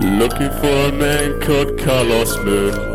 Looking for a man called Carlos Moon.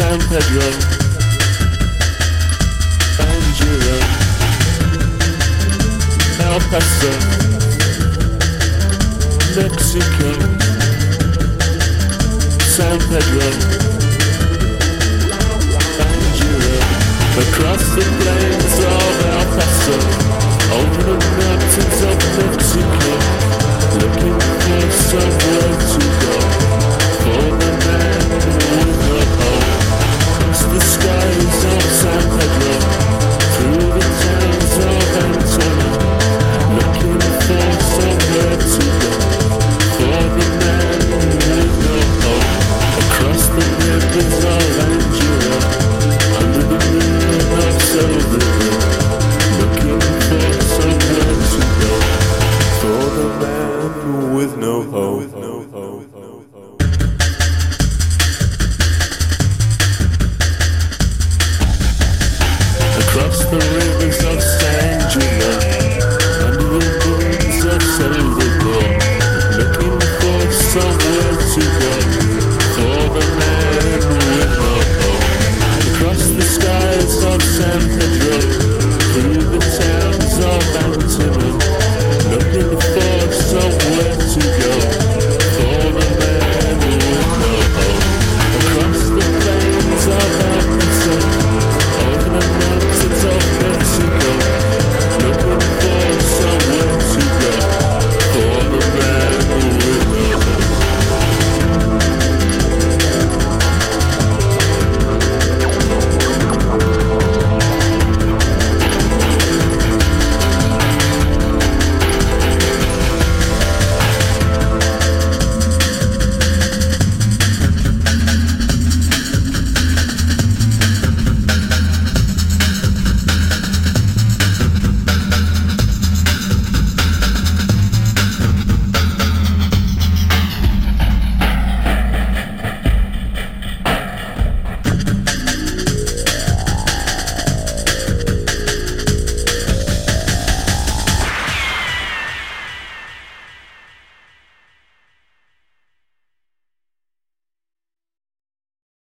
San Pedro, Angelo, El Paso, Mexico, San Pedro, Angelo, across the plains